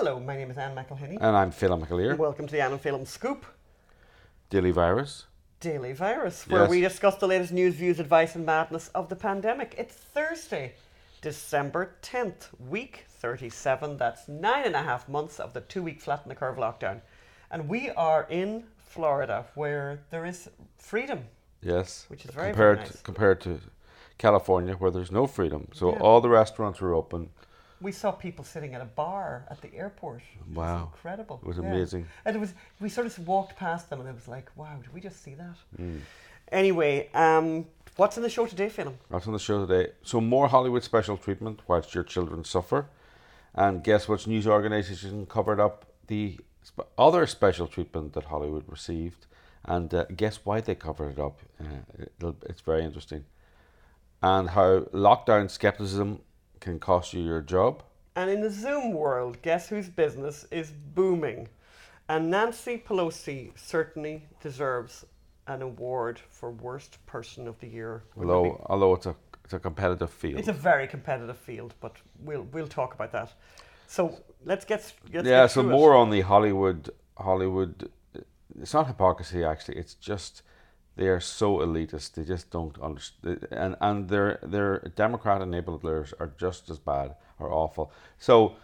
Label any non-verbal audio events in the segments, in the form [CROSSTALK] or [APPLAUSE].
Hello, my name is Ann McElhinney. And I'm Phelim McAleer, Welcome to the Ann and Phelim Scoop Daily Virus. Daily Virus, where Yes. we discuss the latest news, views, advice, and madness of the pandemic. It's Thursday, December 10th, week 37. That's nine and a half months of the two week flatten the curve lockdown. And we are in Florida, where there is freedom. Yes. Which is very, very compared nice. compared to California, where there's no freedom. So Yeah. all the restaurants were open. We saw people sitting at a bar at the airport. It was Wow. incredible. It was Yeah. amazing. And it was we sort of walked past them and it was like, wow, did we just see that? Mm. Anyway, um, what's in the show today, Phelim? What's on the show today. So more Hollywood special treatment whilst your children suffer. And guess which news organisation covered up the sp- other special treatment that Hollywood received? And uh, guess why they covered it up? Uh, it'll, it's very interesting. And how lockdown skepticism can cost you your job. And in the Zoom world, guess whose business is booming? And Nancy Pelosi certainly deserves an award for worst person of the year. Although, although it's a it's a competitive field. it's a very competitive field, but we'll we'll talk about that. So let's get let's yeah, get so more It. on the Hollywood Hollywood. It's not hypocrisy actually. It's just they are so elitist. They just don't understand, and and their their Democrat enablers are just as bad or awful. So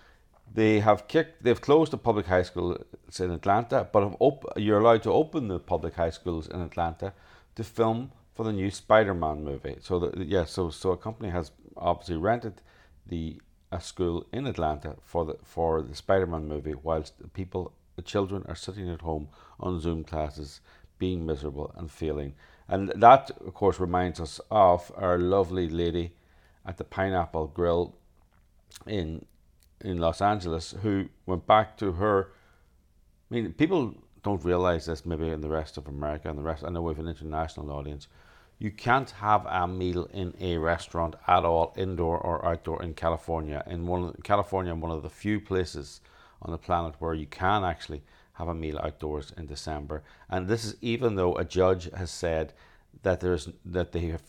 they have kicked. They've closed the public high schools in Atlanta, but have op- you're allowed to open the public high schools in Atlanta to film for the new Spider-Man movie. So the, yeah, so so a company has obviously rented the a school in Atlanta for the for the Spider-Man movie, whilst the people, the children, are sitting at home on Zoom classes, being miserable and failing. And that, of course, reminds us of our lovely lady at the Pineapple Grill in in Los Angeles, who went back to her. I mean, people don't realize this maybe in the rest of America and the rest. I know we have an international audience. You can't have a meal in a restaurant at all, indoor or outdoor, in California. In one California, one of the few places on the planet where you can actually have a meal outdoors in December. And this is even though a judge has said that there's that they have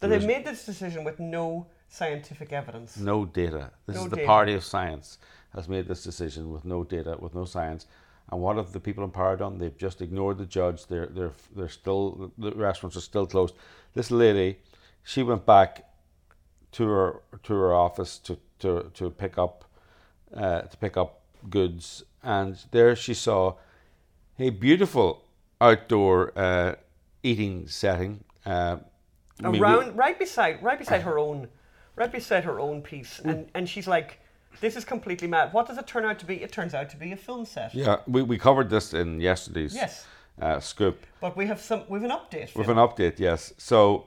That they made this decision with no scientific evidence. no data. This No is the data. party of science has made this decision with no data, with no science. And what have the people in power done? They've just ignored the judge. They're they're they're still the restaurants are still closed. This lady, she went back to her to her office to to, to pick up uh, to pick up goods, and there she saw a beautiful outdoor uh, eating setting. Uh, I mean, we- around right beside right beside her own right beside her own piece and and she's like this is completely mad what does it turn out to be it turns out to be a film set Yeah, we, we covered this in yesterday's Yes. uh, scoop. but we have some we have an update With an update, yes. So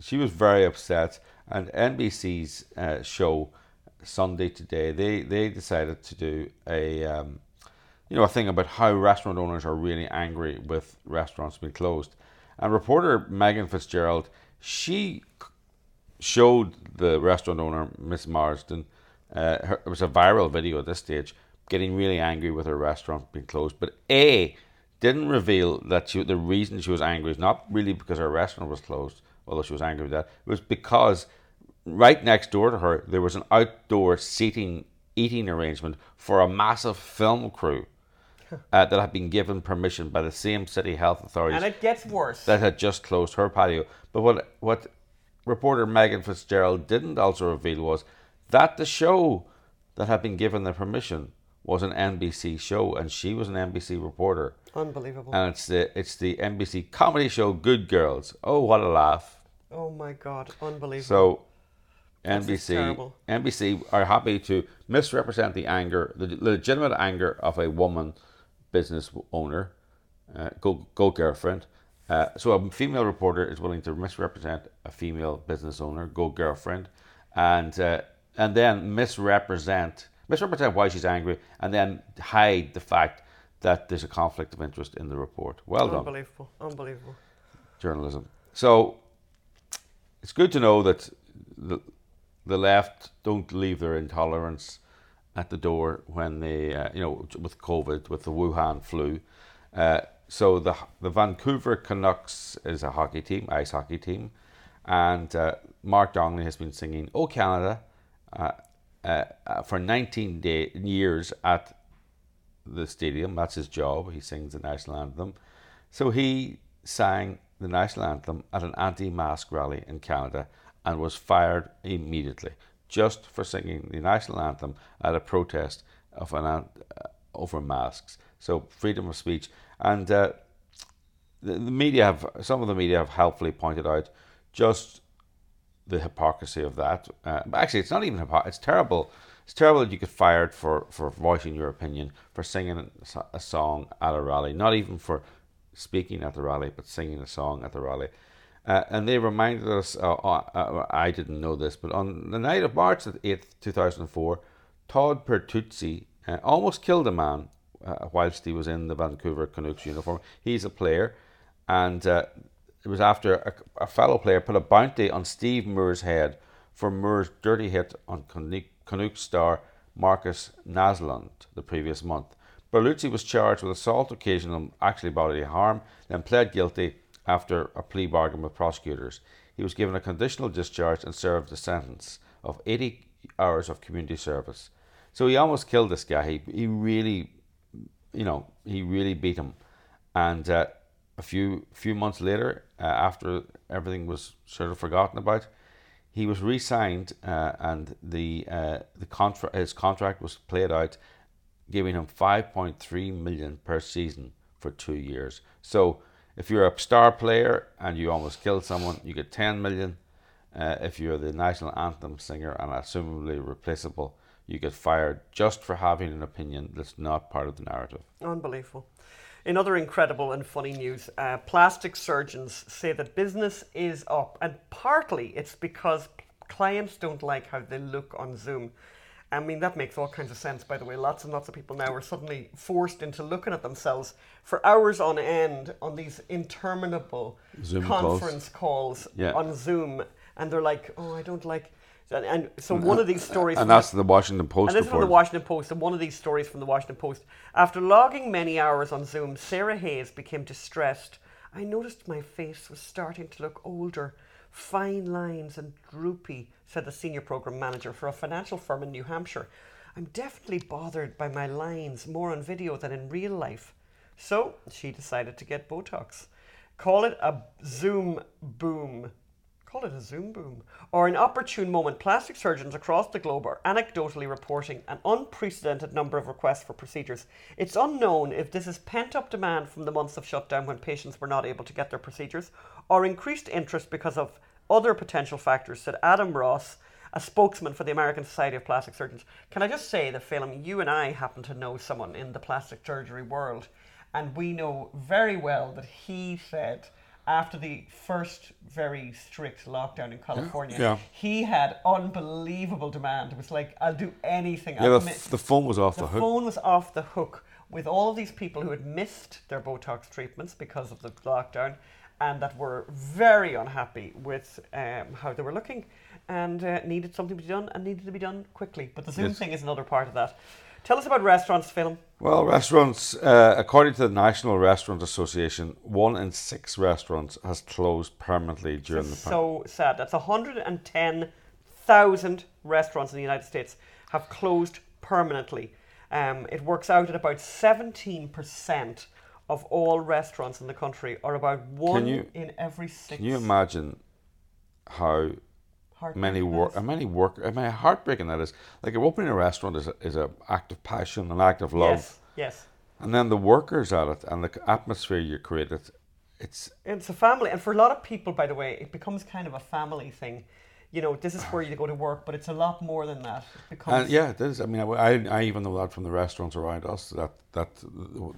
she was very upset, and NBC's uh, show Sunday Today they they decided to do a um, you know a thing about how restaurant owners are really angry with restaurants being closed, and reporter Megan Fitzgerald she showed the restaurant owner Miss Marsden. Uh, her, it was a viral video at this stage, getting really angry with her restaurant being closed. But A didn't reveal that she, the reason she was angry is not really because her restaurant was closed, although she was angry with that. It was because right next door to her there was an outdoor seating eating arrangement for a massive film crew uh, that had been given permission by the same city health authorities and it gets worse that had just closed her patio. But what what reporter Megan Fitzgerald didn't also reveal was that the show that had been given the permission was an NBC show, and she was an NBC reporter. unbelievable And it's the it's the NBC comedy show Good Girls. Oh, what a laugh! oh my god unbelievable So. NBC. NBC are happy to misrepresent the anger, the legitimate anger of a woman business owner, uh, go go girlfriend. Uh, so a female reporter is willing to misrepresent a female business owner, go girlfriend, and uh, and then misrepresent misrepresent why she's angry, and then hide the fact that there's a conflict of interest in the report. Well done unbelievable unbelievable journalism. So it's good to know that the, the left don't leave their intolerance at the door when they, uh, you know, with COVID, with the Wuhan flu. Uh, so the the Vancouver Canucks is a hockey team, ice hockey team, and uh, Mark Donnelly has been singing "Oh Canada" uh, uh, uh, for 19 day, years at the stadium. That's his job. He sings the national anthem. So he sang the national anthem at an anti mask rally in Canada and was fired immediately just for singing the national anthem at a protest of an, uh, over masks. So freedom of speech. And uh, the, the media have, some of the media have helpfully pointed out just the hypocrisy of that. Uh, actually, it's not even hypocrisy. It's terrible. It's terrible that you get fired for, for voicing your opinion, for singing a song at a rally, not even for speaking at the rally, but singing a song at the rally. Uh, and they reminded us, uh, uh, uh I didn't know this, but on the night of March 8th, 2004, Todd Bertuzzi uh, almost killed a man uh, whilst he was in the Vancouver Canucks uniform. He's a player, and it was after a, a, fellow player put a bounty on Steve Moore's head for Moore's dirty hit on Canucks star Markus Naslund the previous month. Bertuzzi was charged with assault occasioning actually bodily harm, then pled guilty after a plea bargain with prosecutors. He was given a conditional discharge and served a sentence of 80 hours of community service. So he almost killed this guy. He, he really, you know, he really beat him. And uh, a few few months later, uh, after everything was sort of forgotten about, he was re-signed, uh, and the uh, the contract his contract was played out, giving him five point three million per season for two years. So if you're a star player and you almost kill someone, you get ten million. Uh, if you're the national anthem singer and assumably replaceable, you get fired just for having an opinion that's not part of the narrative. Unbelievable. In other incredible and funny news, uh, plastic surgeons say that business is up, and partly it's because clients don't like how they look on Zoom. I mean, that makes all kinds of sense, by the way. Lots and lots of people now are suddenly forced into looking at themselves for hours on end on these interminable Zoom conference calls, calls yeah. on Zoom. And they're like, oh, I don't like and, and so one of these stories, and that's the, the Washington Post. And this report. is from the Washington Post. And one of these stories from the Washington Post. After logging many hours on Zoom, Sarah Hayes became distressed. I noticed my face was starting to look older, fine lines and droopy," said the senior program manager for a financial firm in New Hampshire. I'm definitely bothered by my lines more on video than in real life. So she decided to get Botox. Call it a Zoom boom call it a Zoom boom, or an opportune moment, plastic surgeons across the globe are anecdotally reporting an unprecedented number of requests for procedures. It's unknown if this is pent up demand from the months of shutdown when patients were not able to get their procedures, or increased interest because of other potential factors, said Adam Ross, a spokesman for the American Society of Plastic Surgeons. Can I just say that, Phelim, you and I happen to know someone in the plastic surgery world, and we know very well that he said after the first very strict lockdown in California, yeah. yeah. he had unbelievable demand. It was like, I'll do anything. Yeah, the, f- the, phone was off the, the hook. The phone was off the hook with all of these people who had missed their Botox treatments because of the lockdown and that were very unhappy with um, how they were looking and uh, needed something to be done and needed to be done quickly. But the Zoom yes. thing is another part of that. Tell us about restaurants, Phelim. Well, restaurants, uh, according to the National Restaurant Association, one in six restaurants has closed permanently during the pandemic. So sad. That's 110,000 restaurants in the United States have closed permanently. Um, it works out at about 17% of all restaurants in the country, or about one you, in every six. Can you imagine how many work, and many work, I mean, heartbreaking that is. Like opening a restaurant is a, is an act of passion, an act of love. Yes, yes. And then the workers at it and the atmosphere you create, it's, it's it's a family, and for a lot of people, by the way, it becomes kind of a family thing. You know, this is where you go to work, but it's a lot more than that. It becomes yeah, it is. I mean, I, I even know that from the restaurants around us. That that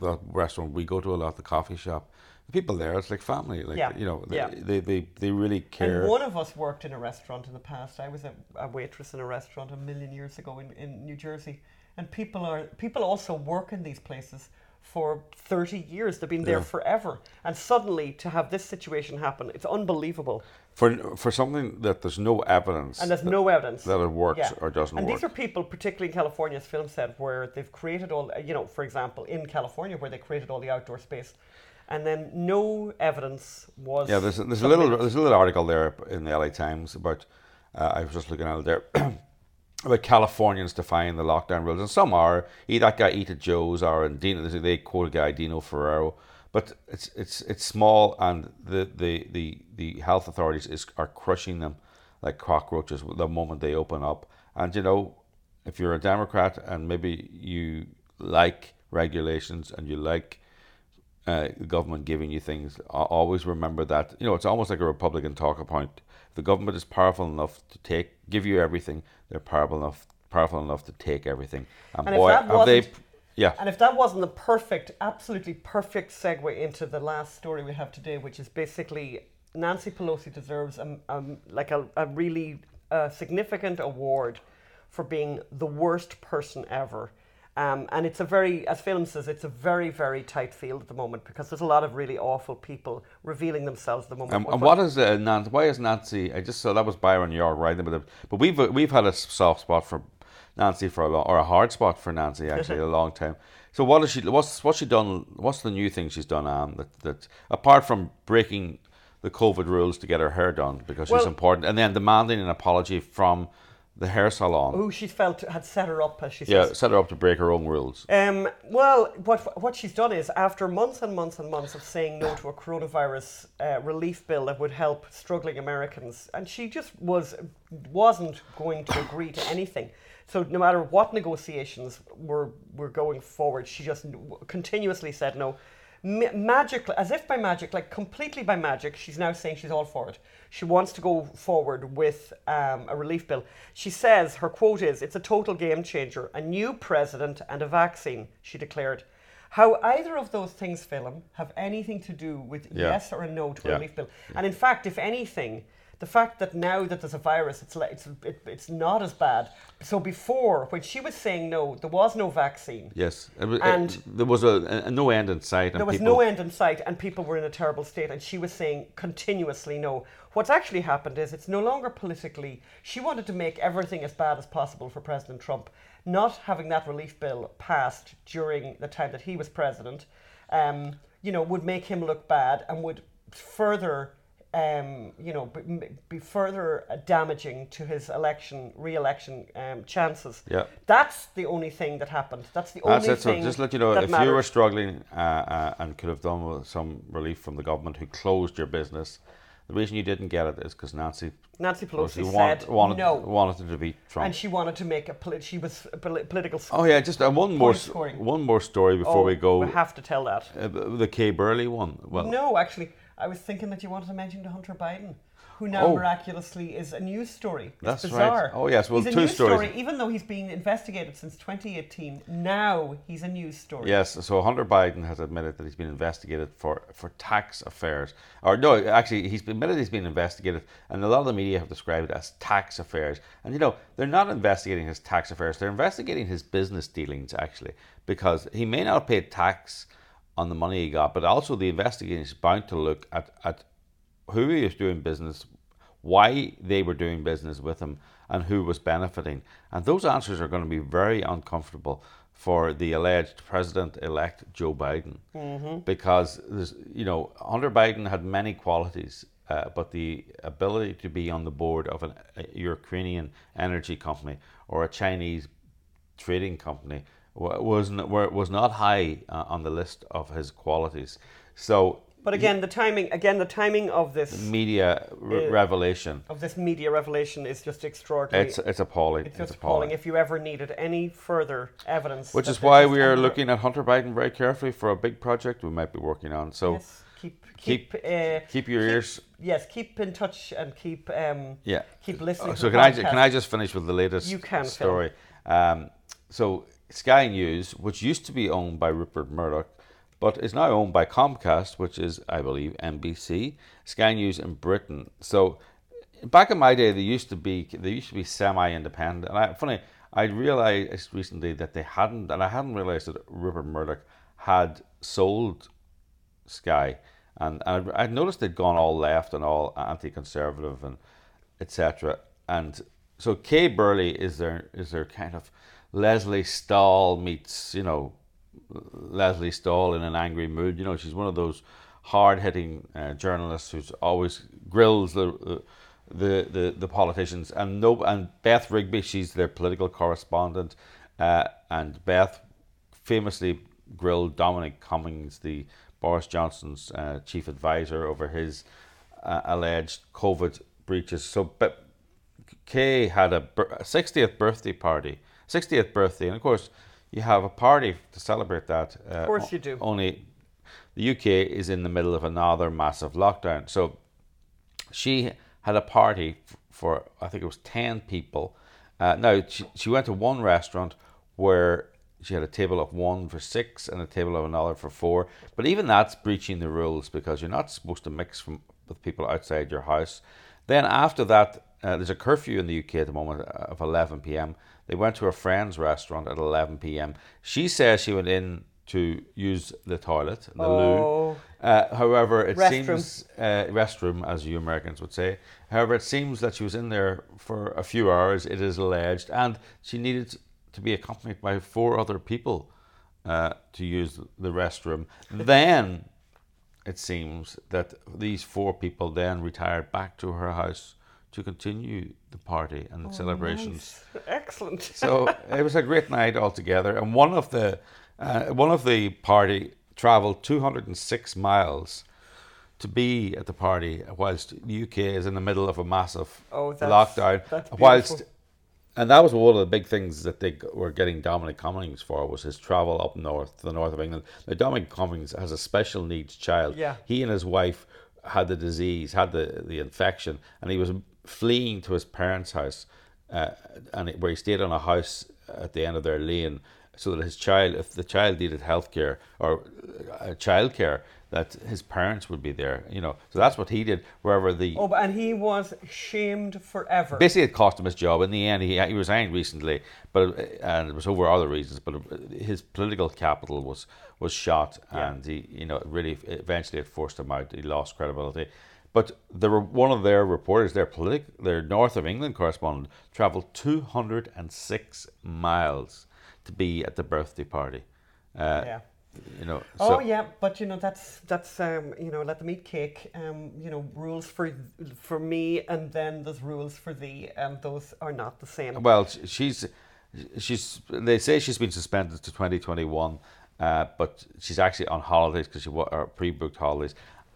that restaurant we go to a lot, the coffee shop people there, it's like family. Like yeah. you know, they, yeah. they, they, they really care. And one of us worked in a restaurant in the past. I was a, a waitress in a restaurant a million years ago in, in New Jersey. And people are people also work in these places for 30 years. They've been there yeah. forever. And suddenly to have this situation happen, it's unbelievable. For, for something that there's no evidence. And there's no evidence. That it works yeah. or doesn't and work. And these are people, particularly in California, as Phil said, where they've created all, you know, for example, in California, where they created all the outdoor space and then no evidence was. Yeah, there's, there's a little there's a little article there in the LA Times about. Uh, I was just looking at it there. [CLEARS THROAT] about Californians defying the lockdown rules, and some are. That guy, Eat at Joe's, or and Dino, they quote a guy, Dino Ferrero. But it's it's it's small, and the the the, the health authorities is are crushing them like cockroaches the moment they open up. And you know, if you're a Democrat and maybe you like regulations and you like uh, the government giving you things, always remember that you know it's almost like a Republican talking point. If the government is powerful enough to take give you everything, they're powerful enough powerful enough to take everything. And, and boy, have they yeah. And if that wasn't the perfect, absolutely perfect segue into the last story we have today, which is basically Nancy Pelosi deserves a, a like a, a really uh, significant award for being the worst person ever. Um, and it's a very, as Phelim says, it's a very, very tight field at the moment because there's a lot of really awful people revealing themselves at the moment. Um, and what is uh, Nancy? Why is Nancy? I just saw that was Byron York writing about it, but we've we've had a soft spot for Nancy for a long, or a hard spot for Nancy [LAUGHS] actually a long time. So what has she? What's what's she done? What's the new thing she's done? Um, that that apart from breaking the COVID rules to get her hair done because well, she's important, and then demanding an apology from the hair salon. Who she felt had set her up, as she says. Yeah, set her up to break her own rules. Um, well, what what she's done is after months and months and months of saying no to a coronavirus uh, relief bill that would help struggling Americans, and she just was wasn't going to agree to anything. So no matter what negotiations were were going forward, she just continuously said no magically, as if by magic, like completely by magic, she's now saying she's all for it. She wants to go forward with um, a relief bill. She says her quote is, "It's a total game changer, a new president and a vaccine." She declared. How either of those things, Phelim, have anything to do with yeah. yes or a no to a yeah. relief bill? And in fact, if anything, the fact that now that there's a virus, it's it's it, it's not as bad. So before, when she was saying no, there was no vaccine. Yes, and it, there was a, a, no end in sight. there was people, no end in sight, and people were in a terrible state. And she was saying continuously no. What's actually happened is it's no longer politically. She wanted to make everything as bad as possible for President Trump. Not having that relief bill passed during the time that he was president, um, you know, would make him look bad and would further um, you know, be, be, further damaging to his election, re-election um, chances. Yeah, that's the only thing that happened. That's the only thing that's it. thing. So just let you know, if mattered. you were struggling uh, uh, and could have done with some relief from the government who closed your business, the reason you didn't get it is because Nancy Nancy Pelosi said wanted, no, wanted to defeat Trump, and she wanted to make a polit- she was a political. Oh yeah, just uh, one more one more story before oh, we go. We have to tell that uh, the Kay Burley one. Well, no, actually, I was thinking that you wanted to mention the Hunter Biden, who now oh. miraculously is a news story. It's That's bizarre. right. Oh yes, well, he's two a news stories. Story, even though he's been investigated since 2018, now he's a news story. Yes, so Hunter Biden has admitted that he's been investigated for, for tax affairs. Or no, actually, he's admitted he's been investigated, and a lot of the media have described it as tax affairs. And you know, they're not investigating his tax affairs; they're investigating his business dealings actually, because he may not have paid tax on the money he got, but also the investigation is bound to look at, at who he was doing business, why they were doing business with him, and who was benefiting. And those answers are going to be very uncomfortable for the alleged president-elect Joe Biden, mm-hmm. because there's, you know Hunter Biden had many qualities, uh, but the ability to be on the board of an, a Ukrainian energy company or a Chinese trading company was was not high uh, on the list of his qualities. So, but again, he, the timing again the timing of this media re- uh, revelation of this media revelation is just extraordinary. It's it's appalling. It's just it's appalling. appalling. If you ever needed any further evidence, which is why we are looking at Hunter Biden very carefully for a big project we might be working on. So. Yes. Keep keep keep, uh, keep your keep, ears. Yes, keep in touch and keep um, yeah keep listening. So can I can I just finish with the latest you can, story? Um, so Sky News, which used to be owned by Rupert Murdoch, but is now owned by Comcast, which is, I believe, NBC. Sky News in Britain. So back in my day, they used to be they used to be semi-independent. And I, funny, I realized recently that they hadn't, and I hadn't realized that Rupert Murdoch had sold Sky, and, and I noticed they'd gone all left and all anti-conservative and etc. And so Kay Burley is their is their kind of Lesley Stahl meets, you know, Lesley Stahl in an angry mood. You know, she's one of those hard hitting uh, journalists who's always grills the, the, the, the politicians and no and Beth Rigby, she's their political correspondent, uh, and Beth famously grilled Dominic Cummings, the Boris Johnson's uh, chief advisor, over his uh, alleged COVID breaches. So, but Kay had a, a 60th birthday party, 60th birthday, and of course you have a party to celebrate that. Uh, of course, you do. Only the UK is in the middle of another massive lockdown, so she had a party for I think it was ten people. Uh, now she, she went to one restaurant where she had a table of one for six and a table of another for four. But even that's breaching the rules because you're not supposed to mix from, with people outside your house. Then after that, uh, there's a curfew in the UK at the moment uh, of 11 p.m. They went to a friend's restaurant at 11 p.m. She says she went in to use the toilet, the oh. loo. Uh, however, it restroom. seems uh, restroom, as you Americans would say. However, it seems that she was in there for a few hours. It is alleged, and she needed to be accompanied by four other people uh, to use the restroom. [LAUGHS] then it seems that these four people then retired back to her house to continue the party and oh, celebrations. Nice. Excellent. so [LAUGHS] it was a great night altogether. And one of the uh, one of the party travelled 206 miles to be at the party, whilst the UK is in the middle of a massive oh, that's, lockdown. That's whilst and that was one of the big things that they were getting Dominic Cummings for was his travel up north to the north of England. Now Dominic Cummings has a special needs child. Yeah. He and his wife had the disease, had the, the infection, and he was fleeing to his parents' house, uh, and where he stayed on a house at the end of their lane, so that his child, if the child needed healthcare or uh, childcare, that his parents would be there. You know, so that's what he did. Wherever the oh, and he was shamed forever. Basically, it cost him his job. In the end, he he resigned recently, but and it was over other reasons. But his political capital was was shot, yeah. and he you know really eventually it forced him out. He lost credibility. But there were one of their reporters, their politic, their North of England correspondent, travelled 206 miles to be at the birthday party. Uh, yeah you know. Oh yeah, but you know that's that's um, you know let them eat cake. Um, you know rules for for me, and then there's rules for thee, and those are not the same. Well, she's she's they say she's been suspended to 2021, uh, but she's actually on holidays because she or pre-booked holidays.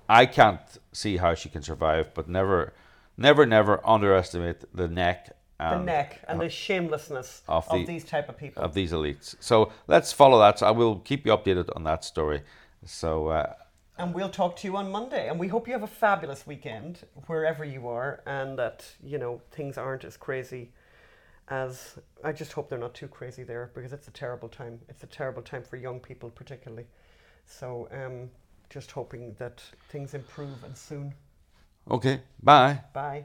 I can't see how she can survive, but never, never, never underestimate the neck the neck and the shamelessness of, the, of, these type of people of these elites. So let's follow that. So I will keep you updated on that story. So. Uh, and we'll talk to you on Monday. And we hope you have a fabulous weekend wherever you are, and that you know things aren't as crazy as I just hope they're not too crazy there because it's a terrible time. It's a terrible time for young people, particularly. So, um, just hoping that things improve and soon. Okay. Bye. Bye.